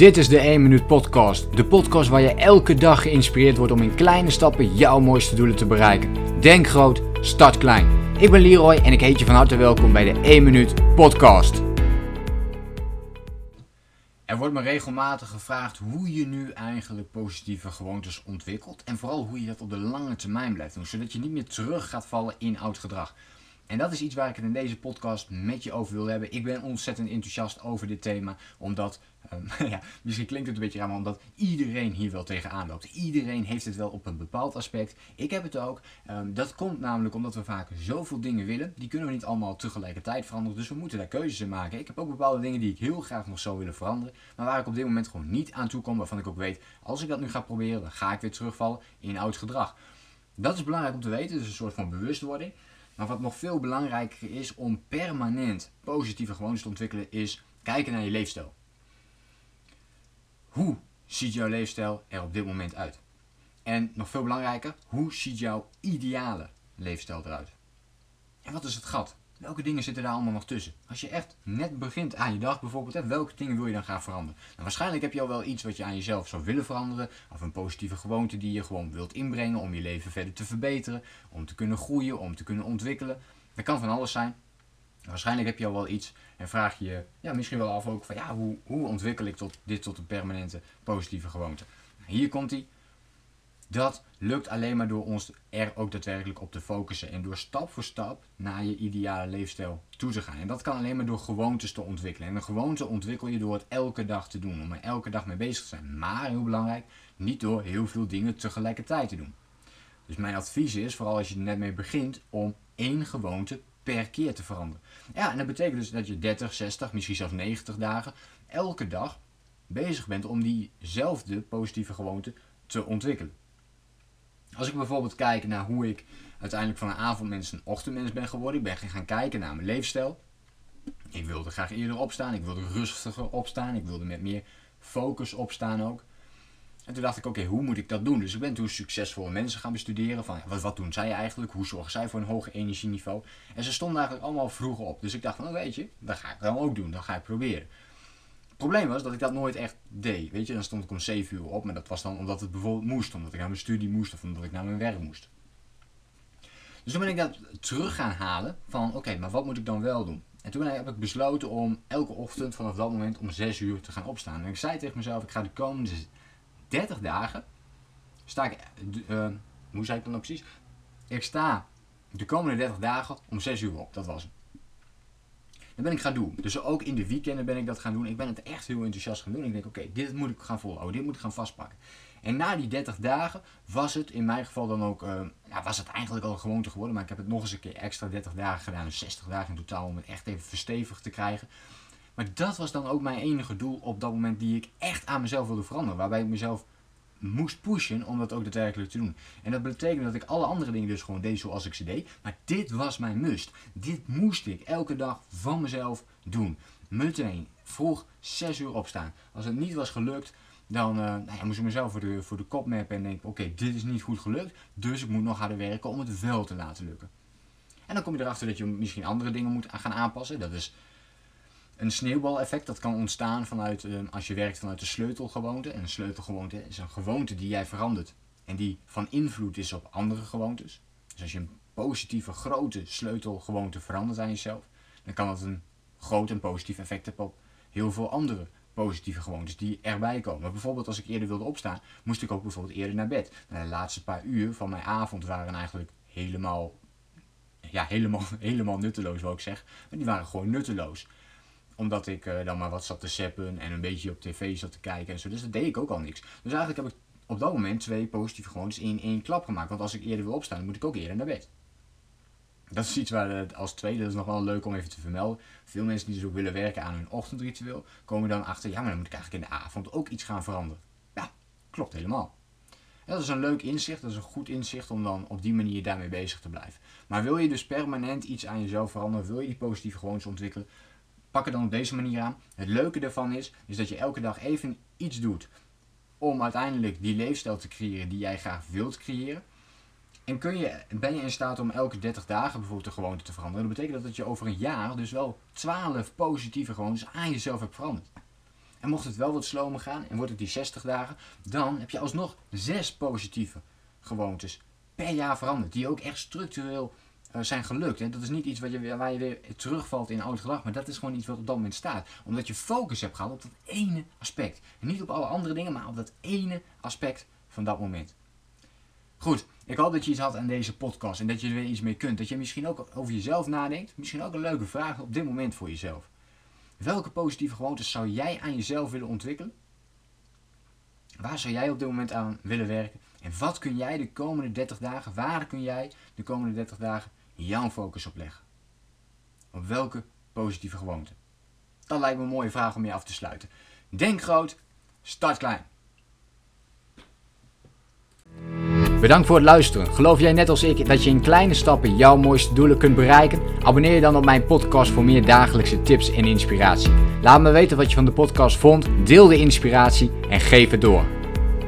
Dit is de 1 Minuut Podcast. De podcast waar je elke dag geïnspireerd wordt om in kleine stappen jouw mooiste doelen te bereiken. Denk groot, start klein. Ik ben Leroy en ik heet je van harte welkom bij de 1 Minuut Podcast. Er wordt me regelmatig gevraagd hoe je nu eigenlijk positieve gewoontes ontwikkelt. En vooral hoe je dat op de lange termijn blijft doen. Zodat je niet meer terug gaat vallen in oud gedrag. En dat is iets waar ik het in deze podcast met je over wil hebben. Ik ben ontzettend enthousiast over dit thema, omdat, um, ja, misschien klinkt het een beetje raar, maar omdat iedereen hier wel tegenaan loopt. Iedereen heeft het wel op een bepaald aspect. Ik heb het ook. Um, dat komt namelijk omdat we vaak zoveel dingen willen. Die kunnen we niet allemaal tegelijkertijd veranderen, dus we moeten daar keuzes in maken. Ik heb ook bepaalde dingen die ik heel graag nog zou willen veranderen, maar waar ik op dit moment gewoon niet aan toe kom, waarvan ik ook weet, als ik dat nu ga proberen, dan ga ik weer terugvallen in oud gedrag. Dat is belangrijk om te weten, dus een soort van bewustwording. Maar wat nog veel belangrijker is om permanent positieve gewoontes te ontwikkelen, is kijken naar je leefstijl. Hoe ziet jouw leefstijl er op dit moment uit? En nog veel belangrijker, hoe ziet jouw ideale leefstijl eruit? En wat is het gat? Welke dingen zitten daar allemaal nog tussen? Als je echt net begint aan je dag bijvoorbeeld, hè, welke dingen wil je dan gaan veranderen? Nou, waarschijnlijk heb je al wel iets wat je aan jezelf zou willen veranderen. Of een positieve gewoonte die je gewoon wilt inbrengen om je leven verder te verbeteren. Om te kunnen groeien, om te kunnen ontwikkelen. Dat kan van alles zijn. Waarschijnlijk heb je al wel iets en vraag je je ja, misschien wel af ook van ja, hoe, hoe ontwikkel ik tot, dit tot een permanente positieve gewoonte? Nou, hier komt hij. Dat lukt alleen maar door ons er ook daadwerkelijk op te focussen en door stap voor stap naar je ideale leefstijl toe te gaan. En dat kan alleen maar door gewoontes te ontwikkelen. En een gewoonte ontwikkel je door het elke dag te doen, om er elke dag mee bezig te zijn. Maar heel belangrijk, niet door heel veel dingen tegelijkertijd te doen. Dus mijn advies is, vooral als je er net mee begint, om één gewoonte per keer te veranderen. Ja, en dat betekent dus dat je 30, 60, misschien zelfs 90 dagen elke dag bezig bent om diezelfde positieve gewoonte te ontwikkelen. Als ik bijvoorbeeld kijk naar hoe ik uiteindelijk van een avondmens een ochtendmens ben geworden. Ik ben gaan kijken naar mijn leefstijl. Ik wilde graag eerder opstaan. Ik wilde rustiger opstaan. Ik wilde met meer focus opstaan ook. En toen dacht ik, oké, hoe moet ik dat doen? Dus ik ben toen succesvolle mensen gaan bestuderen. Van, wat, wat doen zij eigenlijk? Hoe zorgen zij voor een hoger energieniveau? En ze stonden eigenlijk allemaal vroeger op. Dus ik dacht van, oh, weet je, dat ga ik dan ook doen. Dat ga ik proberen probleem was dat ik dat nooit echt deed. Weet je, dan stond ik om 7 uur op, maar dat was dan omdat het bijvoorbeeld moest, omdat ik naar mijn studie moest of omdat ik naar mijn werk moest. Dus toen ben ik dat terug gaan halen van oké, maar wat moet ik dan wel doen? En toen heb ik besloten om elke ochtend vanaf dat moment om 6 uur te gaan opstaan. En ik zei tegen mezelf, ik ga de komende 30 dagen, sta ik, uh, hoe zei ik dan nou precies? Ik sta de komende 30 dagen om 6 uur op, dat was het. Dat ben ik gaan doen. Dus ook in de weekenden ben ik dat gaan doen. Ik ben het echt heel enthousiast gaan doen. Ik denk, oké, dit moet ik gaan volhouden. Dit moet ik gaan vastpakken. En na die 30 dagen was het in mijn geval dan ook, ja, was het eigenlijk al een gewoonte geworden. Maar ik heb het nog eens een keer extra 30 dagen gedaan. Dus 60 dagen in totaal om het echt even verstevigd te krijgen. Maar dat was dan ook mijn enige doel op dat moment die ik echt aan mezelf wilde veranderen. Waarbij ik mezelf moest pushen om dat ook daadwerkelijk te doen. En dat betekende dat ik alle andere dingen dus gewoon deed zoals ik ze deed. Maar dit was mijn must. Dit moest ik elke dag van mezelf doen. Meteen vroeg 6 uur opstaan. Als het niet was gelukt, dan uh, nou ja, moest ik mezelf voor de, voor de kop mappen en denken: oké, dit is niet goed gelukt. Dus ik moet nog harder werken om het wel te laten lukken. En dan kom je erachter dat je misschien andere dingen moet gaan aanpassen. Dat is een sneeuwbaleffect dat kan ontstaan vanuit, uh, als je werkt vanuit de sleutelgewoonte. En een sleutelgewoonte is een gewoonte die jij verandert en die van invloed is op andere gewoontes. Dus als je een positieve, grote sleutelgewoonte verandert aan jezelf, dan kan dat een groot en positief effect hebben op heel veel andere positieve gewoontes die erbij komen. Bijvoorbeeld als ik eerder wilde opstaan, moest ik ook bijvoorbeeld eerder naar bed. Nou, de laatste paar uur van mijn avond waren eigenlijk helemaal, ja, helemaal, helemaal nutteloos, wil ik zeggen. Maar die waren gewoon nutteloos omdat ik uh, dan maar wat zat te seppen en een beetje op tv zat te kijken en zo. Dus dat deed ik ook al niks. Dus eigenlijk heb ik op dat moment twee positieve gewoontes in één klap gemaakt. Want als ik eerder wil opstaan, moet ik ook eerder naar bed. Dat is iets waar als tweede, dat is nog wel leuk om even te vermelden. Veel mensen die zo willen werken aan hun ochtendritueel, komen dan achter, ja, maar dan moet ik eigenlijk in de avond ook iets gaan veranderen. Ja, klopt helemaal. dat is een leuk inzicht, dat is een goed inzicht om dan op die manier daarmee bezig te blijven. Maar wil je dus permanent iets aan jezelf veranderen, wil je die positieve gewoontes ontwikkelen, pak het dan op deze manier aan. Het leuke ervan is, is dat je elke dag even iets doet om uiteindelijk die leefstijl te creëren die jij graag wilt creëren. En kun je, ben je in staat om elke 30 dagen bijvoorbeeld de gewoonte te veranderen. Dat betekent dat je over een jaar dus wel 12 positieve gewoontes aan jezelf hebt veranderd. En mocht het wel wat slomer gaan en wordt het die 60 dagen, dan heb je alsnog zes positieve gewoontes per jaar veranderd. Die ook echt structureel zijn gelukt. En dat is niet iets wat je, waar je weer terugvalt in oud gedrag, maar dat is gewoon iets wat op dat moment staat. Omdat je focus hebt gehad op dat ene aspect. En niet op alle andere dingen, maar op dat ene aspect van dat moment. Goed, ik hoop dat je iets had aan deze podcast en dat je er weer iets mee kunt. Dat je misschien ook over jezelf nadenkt. Misschien ook een leuke vraag op dit moment voor jezelf. Welke positieve gewoontes zou jij aan jezelf willen ontwikkelen? Waar zou jij op dit moment aan willen werken? En wat kun jij de komende 30 dagen, waar kun jij de komende 30 dagen jouw focus op leggen? Op welke positieve gewoonte? Dat lijkt me een mooie vraag om je af te sluiten. Denk groot, start klein. Bedankt voor het luisteren. Geloof jij net als ik dat je in kleine stappen jouw mooiste doelen kunt bereiken? Abonneer je dan op mijn podcast voor meer dagelijkse tips en inspiratie. Laat me weten wat je van de podcast vond, deel de inspiratie en geef het door.